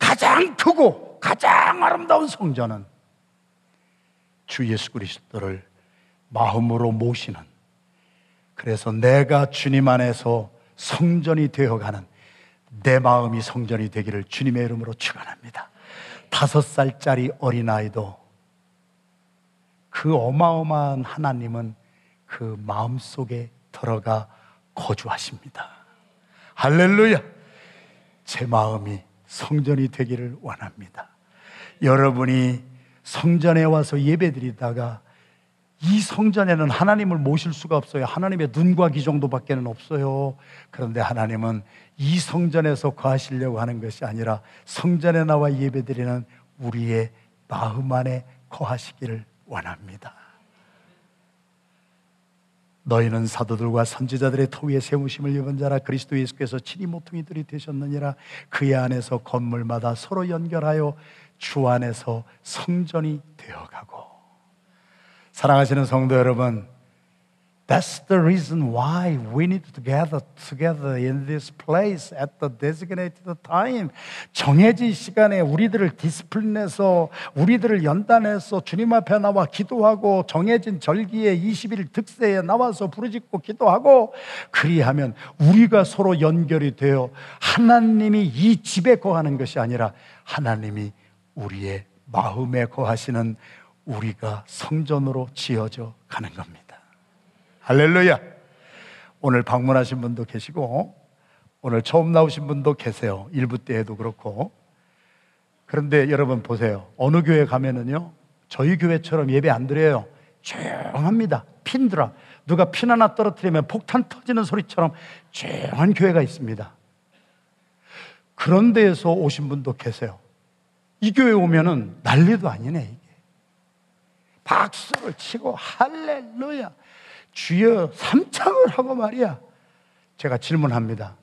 가장 크고 가장 아름다운 성전은 주 예수 그리스도를 마음으로 모시는 그래서 내가 주님 안에서 성전이 되어가는 내 마음이 성전이 되기를 주님의 이름으로 축원합니다. 다섯 살짜리 어린아이도 그 어마어마한 하나님은 그 마음 속에 들어가 거주하십니다. 할렐루야! 제 마음이 성전이 되기를 원합니다. 여러분이 성전에 와서 예배 드리다가 이 성전에는 하나님을 모실 수가 없어요. 하나님의 눈과 귀 정도밖에는 없어요. 그런데 하나님은 이 성전에서 거하시려고 하는 것이 아니라 성전에 나와 예배 드리는 우리의 마음 안에 거하시기를 원합니다. 너희는 사도들과 선지자들의 터 위에 세우심을 입은 자라 그리스도 예수께서 친히 모퉁이들이 되셨느니라. 그의 안에서 건물마다 서로 연결하여 주 안에서 성전이 되어가고. 사랑하시는 성도 여러분 That's the reason why we need to gather together in this place at the designated time. 정해진 시간에 우리들을 디스플린해서 우리들을 연단해서 주님 앞에 나와 기도하고 정해진 절기에 20일 득세에 나와서 부르짖고 기도하고 그리하면 우리가 서로 연결이 되어 하나님이 이 집에 거하는 것이 아니라 하나님이 우리의 마음에 거하시는 우리가 성전으로 지어져 가는 겁니다. 할렐루야. 오늘 방문하신 분도 계시고 오늘 처음 나오신 분도 계세요. 일부 때에도 그렇고. 그런데 여러분 보세요. 어느 교회 가면은요. 저희 교회처럼 예배 안 드려요. 조용합니다. 핀드라. 누가 핀 하나 떨어뜨리면 폭탄 터지는 소리처럼 조용한 교회가 있습니다. 그런 데에서 오신 분도 계세요. 이 교회 오면은 난리도 아니네. 박수를 치고 할렐루야. 주여 삼창을 하고 말이야. 제가 질문합니다.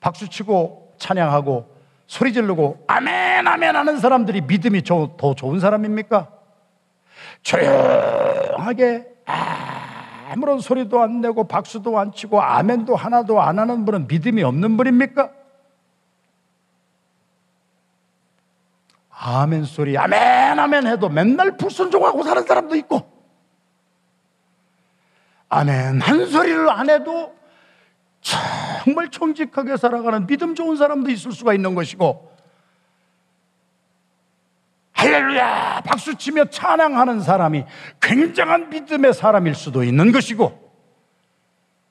박수 치고 찬양하고 소리 지르고 아멘 아멘 하는 사람들이 믿음이 더 좋은 사람입니까? 조용하게 아무런 소리도 안 내고 박수도 안 치고 아멘도 하나도 안 하는 분은 믿음이 없는 분입니까? 아멘 소리 아멘 아멘 해도 맨날 불순종하고 사는 사람도 있고 아멘 한 소리를 안 해도 정말 정직하게 살아가는 믿음 좋은 사람도 있을 수가 있는 것이고 할렐루야 박수 치며 찬양하는 사람이 굉장한 믿음의 사람일 수도 있는 것이고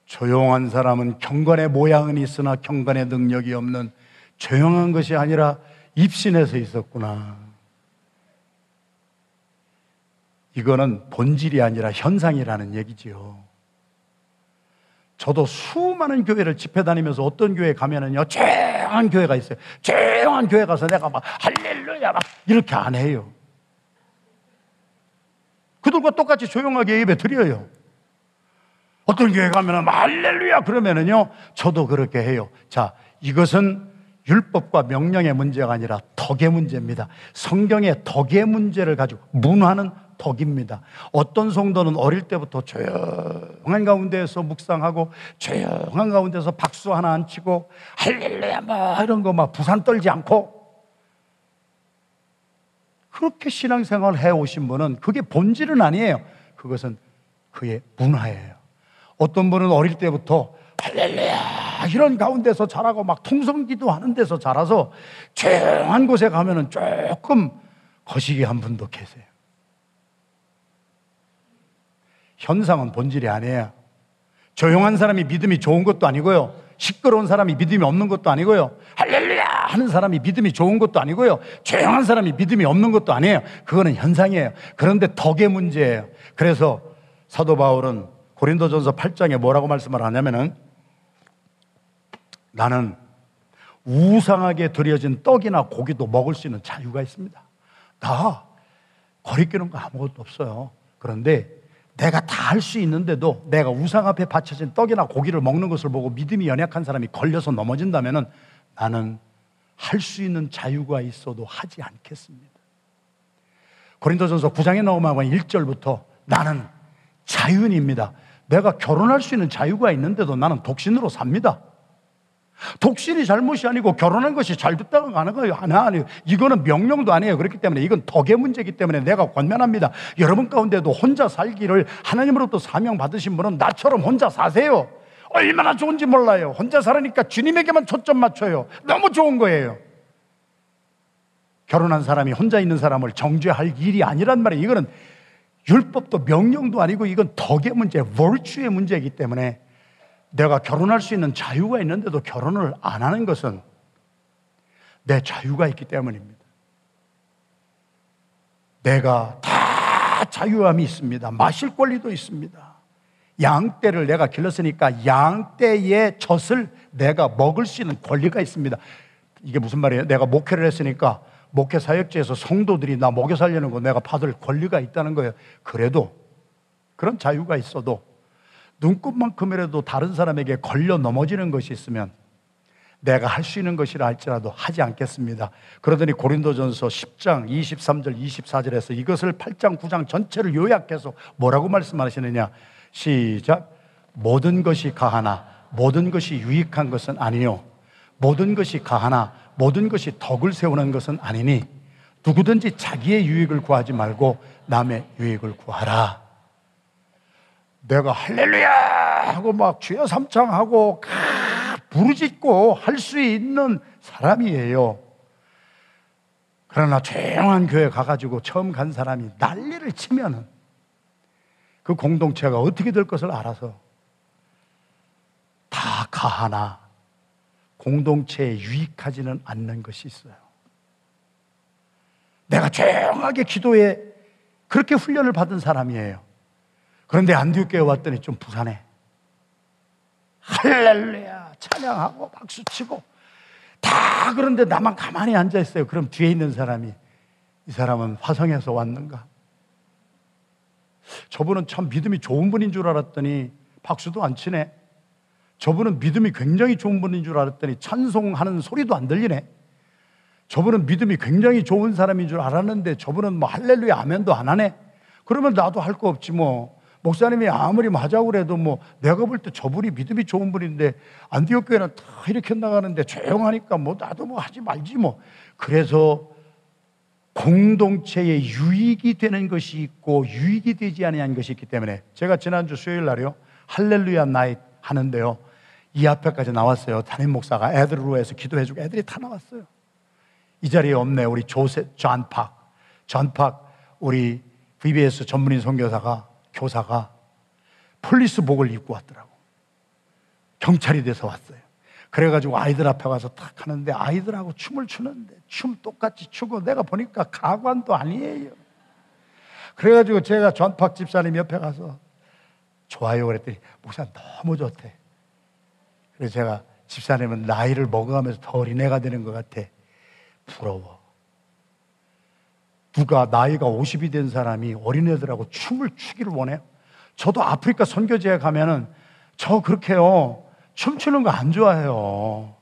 조용한 사람은 경건의 모양은 있으나 경건의 능력이 없는 조용한 것이 아니라 입신에서 있었구나. 이거는 본질이 아니라 현상이라는 얘기지요. 저도 수많은 교회를 집회 다니면서 어떤 교회 가면은요, 조용한 교회가 있어요. 조용한 교회 가서 내가 막 할렐루야 막 이렇게 안 해요. 그들과 똑같이 조용하게 예배 드려요. 어떤 교회 가면은 할렐루야 그러면은요, 저도 그렇게 해요. 자, 이것은 율법과 명령의 문제가 아니라 덕의 문제입니다. 성경의 덕의 문제를 가지고 문화는 덕입니다. 어떤 성도는 어릴 때부터 조용한 가운데에서 묵상하고 조용한 가운데서 박수 하나 안 치고 할렐루야 막 이런 거 막 부산 떨지 않고 그렇게 신앙생활을 해오신 분은 그게 본질은 아니에요. 그것은 그의 문화예요. 어떤 분은 어릴 때부터 할렐루야 이런 가운데서 자라고 막 통성기도 하는 데서 자라서 조용한 곳에 가면은 조금 거시기 한 분도 계세요. 현상은 본질이 아니에요. 조용한 사람이 믿음이 좋은 것도 아니고요. 시끄러운 사람이 믿음이 없는 것도 아니고요. 할렐루야 하는 사람이 믿음이 좋은 것도 아니고요. 조용한 사람이 믿음이 없는 것도 아니에요. 그거는 현상이에요. 그런데 덕의 문제예요. 그래서 사도 바울은 고린도전서 8장에 뭐라고 말씀을 하냐면은 나는 우상하게 드려진 떡이나 고기도 먹을 수 있는 자유가 있습니다. 다 거리끼는 거 아무것도 없어요. 그런데 내가 다 할 수 있는데도 내가 우상 앞에 바쳐진 떡이나 고기를 먹는 것을 보고 믿음이 연약한 사람이 걸려서 넘어진다면 나는 할 수 있는 자유가 있어도 하지 않겠습니다. 고린도전서 9장에 나오면 1절부터 나는 자유인입니다. 내가 결혼할 수 있는 자유가 있는데도 나는 독신으로 삽니다. 독신이 잘못이 아니고 결혼한 것이 잘 됐다가 가는 거예요. 하나 아니에요. 이거는 명령도 아니에요. 그렇기 때문에 이건 덕의 문제이기 때문에 내가 권면합니다. 여러분 가운데도 혼자 살기를 하나님으로부터 사명 받으신 분은 나처럼 혼자 사세요. 얼마나 좋은지 몰라요. 혼자 살으니까 주님에게만 초점 맞춰요. 너무 좋은 거예요. 결혼한 사람이 혼자 있는 사람을 정죄할 일이 아니란 말이에요. 이거는 율법도 명령도 아니고 이건 덕의 문제, 월추의 문제이기 때문에 내가 결혼할 수 있는 자유가 있는데도 결혼을 안 하는 것은 내 자유가 있기 때문입니다. 내가 다 자유함이 있습니다. 마실 권리도 있습니다. 양떼를 내가 길렀으니까 양떼의 젖을 내가 먹을 수 있는 권리가 있습니다. 이게 무슨 말이에요? 내가 목회를 했으니까 목회 사역지에서 성도들이 나 먹여 살려는 거 내가 받을 권리가 있다는 거예요. 그래도 그런 자유가 있어도 눈곱만큼이라도 다른 사람에게 걸려 넘어지는 것이 있으면 내가 할 수 있는 것이라 할지라도 하지 않겠습니다. 그러더니 고린도전서 10장 23절 24절에서 이것을 8장 9장 전체를 요약해서 뭐라고 말씀하시느냐? 시작. 모든 것이 가하나 모든 것이 유익한 것은 아니요. 모든 것이 가하나 모든 것이 덕을 세우는 것은 아니니 누구든지 자기의 유익을 구하지 말고 남의 유익을 구하라. 내가 할렐루야 하고 막 주여 삼창하고 부르짖고 할 수 있는 사람이에요. 그러나 조용한 교회 가가지고 처음 간 사람이 난리를 치면은 그 공동체가 어떻게 될 것을 알아서 다 가하나 공동체에 유익하지는 않는 것이 있어요. 내가 조용하게 기도에 그렇게 훈련을 받은 사람이에요. 그런데 안디옥교회 왔더니 좀 부산해. 할렐루야 찬양하고 박수 치고 다 그런데 나만 가만히 앉아 있어요. 그럼 뒤에 있는 사람이 이 사람은 화성에서 왔는가? 저분은 참 믿음이 좋은 분인 줄 알았더니 박수도 안 치네. 저분은 믿음이 굉장히 좋은 분인 줄 알았더니 찬송하는 소리도 안 들리네. 저분은 믿음이 굉장히 좋은 사람인 줄 알았는데 저분은 뭐 할렐루야 아멘도 안 하네. 그러면 나도 할 거 없지 뭐. 목사님이 아무리 맞아 그래도 뭐 내가 볼 때 저분이 믿음이 좋은 분인데 안디옥 교회는 다 이렇게 나가는데 조용하니까 뭐 나도 뭐 하지 말지 뭐. 그래서 공동체에 유익이 되는 것이 있고 유익이 되지 아니한 것이 있기 때문에 제가 지난주 수요일 날이요 Hallelujah Night 하는데요. 이 앞에까지 나왔어요. 담임 목사가 애들로 해서 기도해주고 애들이 다 나왔어요. 이 자리에 없네 우리 조세 전팍 전팍 우리 VBS 전문인 선교사가 교사가 police복을 입고 왔더라고 경찰이 돼서 왔어요 그래가지고 아이들 앞에 가서 탁 하는데 아이들하고 춤을 추는데 춤 똑같이 추고 내가 보니까 가관도 아니에요. 그래가지고 제가 전팍 집사님 옆에 가서 좋아요 그랬더니 목사 너무 좋대. 그래서 제가 집사님은 나이를 먹어가면서 더 어린애가 되는 것 같아. 부러워. 누가 나이가 50이 된 사람이 어린애들하고 춤을 추기를 원해요? 저도 아프리카 선교지에 가면은 저 그렇게요. 춤추는 거 안 좋아해요.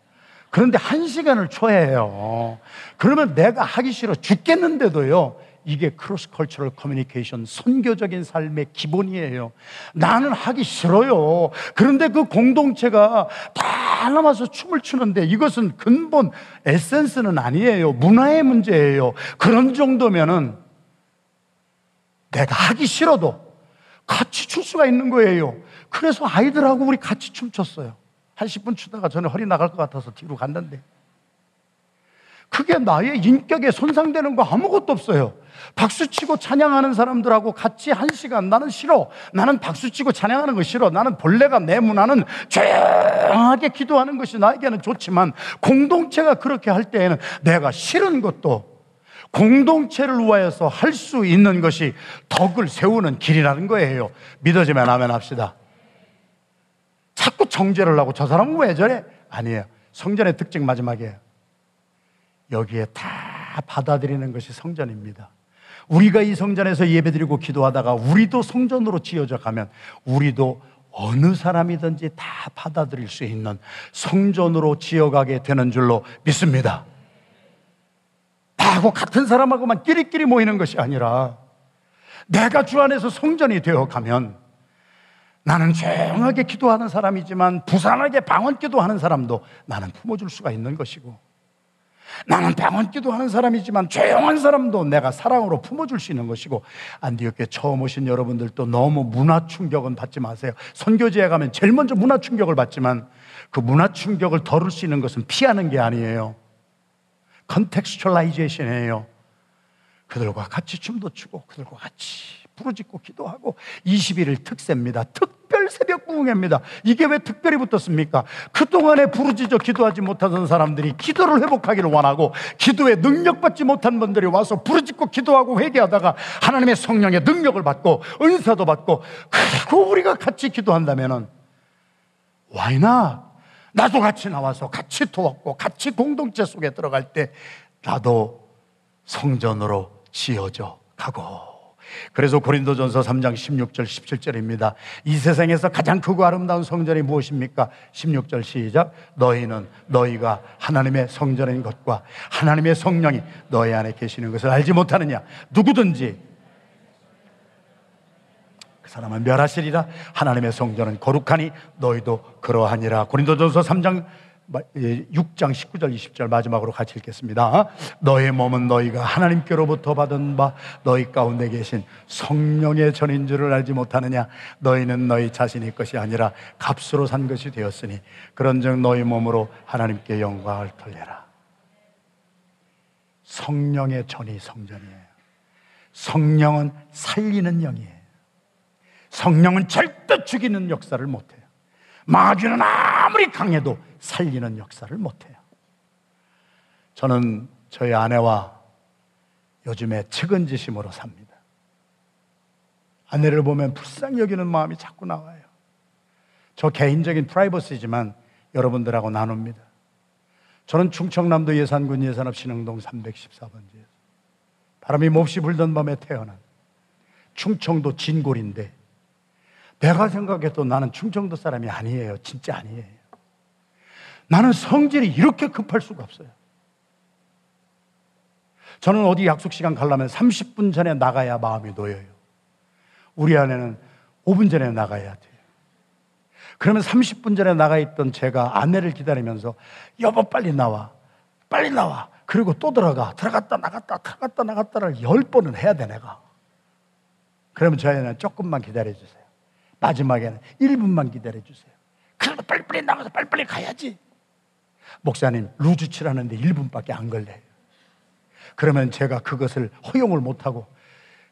그런데 한 시간을 초해요. 그러면 내가 하기 싫어 죽겠는데도요. 이게 cross-cultural communication 선교적인 삶의 기본이에요. 나는 하기 싫어요. 그런데 그 공동체가 다 남아서 춤을 추는데 이것은 근본 에센스는 아니에요. 문화의 문제예요. 그런 정도면은 내가 하기 싫어도 같이 출 수가 있는 거예요. 그래서 아이들하고 우리 같이 춤췄어요. 한 10분 추다가 저는 허리 나갈 것 같아서 뒤로 갔는데 그게 나의 인격에 손상되는 거 아무것도 없어요. 박수치고 찬양하는 사람들하고 같이 한 시간 나는 싫어. 나는 박수치고 찬양하는 거 싫어. 나는 본래가 내 문화는 조용하게 기도하는 것이 나에게는 좋지만 공동체가 그렇게 할 때에는 내가 싫은 것도 공동체를 위하여서 할 수 있는 것이 덕을 세우는 길이라는 거예요. 믿어지면 아멘 합시다. 자꾸 정죄를 하고 저 사람은 왜 저래? 아니에요. 성전의 특징 마지막에 여기에 다 받아들이는 것이 성전입니다. 우리가 이 성전에서 예배드리고 기도하다가 우리도 성전으로 지어져 가면 우리도 어느 사람이든지 다 받아들일 수 있는 성전으로 지어가게 되는 줄로 믿습니다. 나하고 같은 사람하고만 끼리끼리 모이는 것이 아니라 내가 주 안에서 성전이 되어 가면 나는 조용하게 기도하는 사람이지만 부산하게 방언 기도하는 사람도 나는 품어줄 수가 있는 것이고 나는 방언 기도 하는 사람이지만 조용한 사람도 내가 사랑으로 품어줄 수 있는 것이고 안디옥에 처음 오신 여러분들도 너무 문화 충격은 받지 마세요. 선교지에 가면 제일 먼저 문화 충격을 받지만 그 문화 충격을 덜을 수 있는 것은 피하는 게 아니에요. contextualization이에요. 그들과 같이 춤도 추고 그들과 같이 부르짖고 기도하고 21일 특세입니다. 특 별 새벽 부흥회입니다. 이게 왜 특별히 붙었습니까? 그동안에 부르짖어 기도하지 못하던 사람들이 기도를 회복하기를 원하고 기도에 능력받지 못한 분들이 와서 부르짖고 기도하고 회개하다가 하나님의 성령의 능력을 받고 은사도 받고 그리고 우리가 같이 기도한다면은 와이나 나도 같이 나와서 같이 도왔고 같이 공동체 속에 들어갈 때 나도 성전으로 지어져 가고 그래서 고린도전서 3장 16절 17절입니다. 이 세상에서 가장 크고 아름다운 성전이 무엇입니까? 16절 시작. 너희는 너희가 하나님의 성전인 것과 하나님의 성령이 너희 안에 계시는 것을 알지 못하느냐? 누구든지 그 사람은 멸하시리라. 하나님의 성전은 거룩하니 너희도 그러하니라. 고린도전서 3장 6장 19절 20절 마지막으로 같이 읽겠습니다. 너의 몸은 너희가 하나님께로부터 받은 바 너희 가운데 계신 성령의 전인 줄을 알지 못하느냐 너희는 너희 자신의 것이 아니라 값으로 산 것이 되었으니 그런즉 너희 몸으로 하나님께 영광을 돌려라. 성령의 전이 성전이에요. 성령은 살리는 영이에요. 성령은 절대 죽이는 역사를 못해요. 마귀는 아무리 강해도 살리는 역사를 못해요. 저는 저희 아내와 요즘에 측은지심으로 삽니다. 아내를 보면 불쌍히 여기는 마음이 자꾸 나와요. 저 개인적인 프라이버시지만 여러분들하고 나눕니다. 저는 충청남도 예산군 예산업 신흥동 314번지에서 바람이 몹시 불던 밤에 태어난 충청도 진골인데 내가 생각해도 나는 충청도 사람이 아니에요. 진짜 아니에요. 나는 성질이 이렇게 급할 수가 없어요. 저는 어디 약속 시간 가려면 30분 전에 나가야 마음이 놓여요. 우리 아내는 5분 전에 나가야 돼요. 그러면 30분 전에 나가 있던 제가 아내를 기다리면서 여보 빨리 나와. 빨리 나와. 그리고 또 들어가. 들어갔다 나갔다 들어갔다 나갔다를 10번은 해야 돼 내가. 그러면 저희는 조금만 기다려 주세요. 마지막에는 1분만 기다려 주세요. 그래도 빨리빨리 나가서 빨리빨리 가야지. 목사님, 루즈 칠하는데 1분밖에 안 걸려요. 그러면 제가 그것을 허용을 못하고,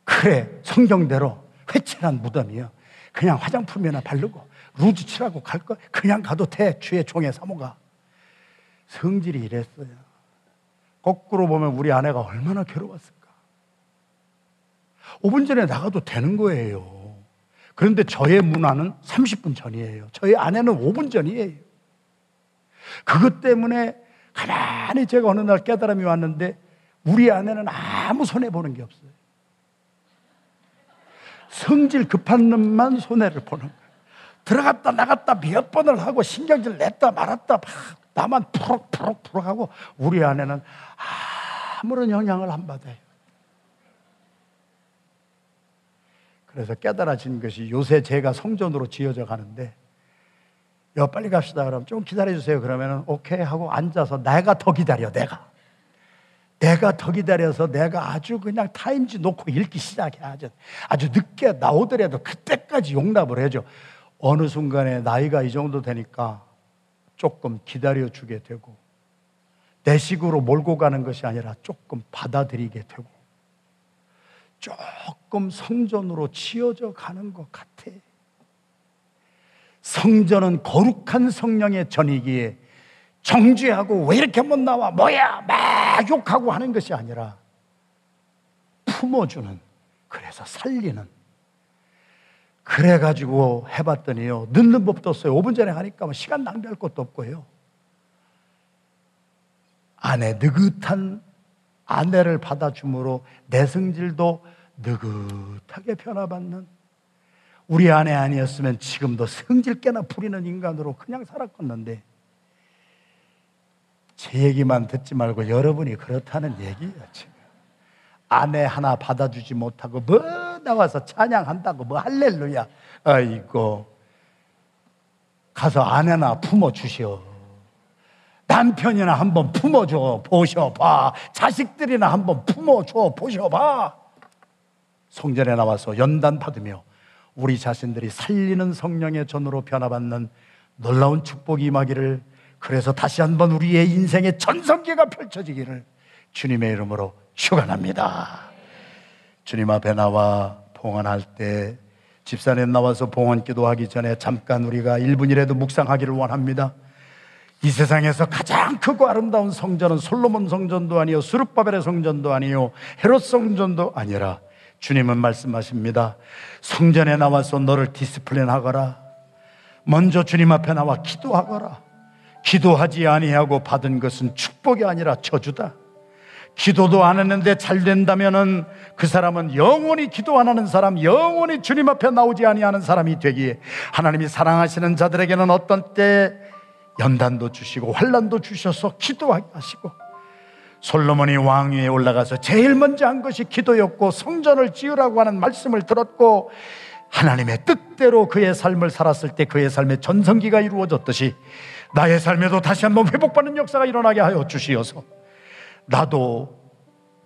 그래, 성경대로 회칠한 무덤이요. 그냥 화장품이나 바르고, 루즈 칠하고 갈 거, 그냥 가도 돼. 주의 종의 사모가. 성질이 이랬어요. 거꾸로 보면 우리 아내가 얼마나 괴로웠을까. 5분 전에 나가도 되는 거예요. 그런데 저의 문화는 30분 전이에요. 저희 아내는 5분 전이에요. 그것 때문에 가만히 제가 어느 날 깨달음이 왔는데 우리 아내는 아무 손해보는 게 없어요. 성질 급한 놈만 손해를 보는 거예요. 들어갔다 나갔다 몇 번을 하고 신경질 냈다 말았다 나만 푸럭푸럭푸럭 하고 우리 아내는 아무런 영향을 안 받아요. 그래서 깨달아진 것이 요새 제가 성전으로 지어져 가는데 여 빨리 갑시다. 그럼 좀 기다려 주세요. 그러면은 오케이 하고 앉아서 내가 더 기다려. 내가 내가 더 기다려서 내가 아주 그냥 타임지 놓고 읽기 시작해. 아주 아주 늦게 나오더라도 그때까지 용납을 해줘. 어느 순간에 나이가 이 정도 되니까 조금 기다려 주게 되고 내 식으로 몰고 가는 것이 아니라 조금 받아들이게 되고 조금 성전으로 치어져 가는 것 같아. 성전은 거룩한 성령의 전이기에 정죄하고 왜 이렇게 못 나와? 뭐야? 막 욕하고 하는 것이 아니라 품어주는, 그래서 살리는. 그래가지고 해봤더니요. 늦는 법도 없어요. 5분 전에 하니까 뭐 시간 낭비할 것도 없고요. 아내, 느긋한 아내를 받아줌으로 내 성질도 느긋하게 변화받는 우리 아내 아니었으면 지금도 성질 깨나 부리는 인간으로 그냥 살았겠는데 제 얘기만 듣지 말고 여러분이 그렇다는 얘기예요 지금. 아내 하나 받아주지 못하고 뭐 나와서 찬양한다고 뭐 할렐루야. 아이고. 가서 아내나 품어주시오. 남편이나 한번 품어줘 보셔봐. 자식들이나 한번 품어줘 보셔봐 성전에 나와서 연단 받으며 우리 자신들이 살리는 성령의 전으로 변화받는 놀라운 축복이 임하기를 그래서 다시 한번 우리의 인생의 전성기가 펼쳐지기를 주님의 이름으로 축원합니다. 주님 앞에 나와 봉헌할 때 집산에 나와서 봉헌 기도하기 전에 잠깐 우리가 1분이라도 묵상하기를 원합니다. 이 세상에서 가장 크고 아름다운 성전은 솔로몬 성전도 아니요 수르바벨의 성전도 아니요 헤롯 성전도 아니라 주님은 말씀하십니다. 성전에 나와서 너를 discipline 하거라. 먼저 주님 앞에 나와 기도하거라. 기도하지 아니하고 받은 것은 축복이 아니라 저주다. 기도도 안 했는데 잘 된다면은 그 사람은 영원히 기도 안 하는 사람, 영원히 주님 앞에 나오지 아니하는 사람이 되기에 하나님이 사랑하시는 자들에게는 어떤 때 연단도 주시고 환란도 주셔서 기도하게 하시고 솔로몬이 왕위에 올라가서 제일 먼저 한 것이 기도였고 성전을 지으라고 하는 말씀을 들었고 하나님의 뜻대로 그의 삶을 살았을 때 그의 삶의 전성기가 이루어졌듯이 나의 삶에도 다시 한번 회복받는 역사가 일어나게 하여 주시어서 나도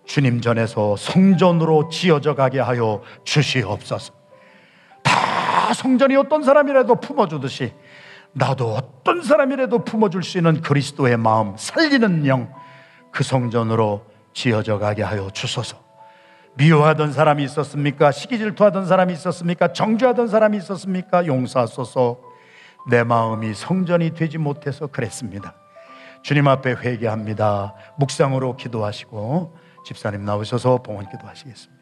주님 전에서 성전으로 지어져 가게 하여 주시옵소서. 다 성전이 어떤 사람이라도 품어주듯이 나도 어떤 사람이라도 품어줄 수 있는 그리스도의 마음, 살리는 영, 그 성전으로 지어져 가게 하여 주소서. 미워하던 사람이 있었습니까? 시기 질투하던 사람이 있었습니까? 정죄하던 사람이 있었습니까? 용서하소서. 내 마음이 성전이 되지 못해서 그랬습니다. 주님 앞에 회개합니다. 묵상으로 기도하시고 집사님 나오셔서 봉헌 기도하시겠습니다.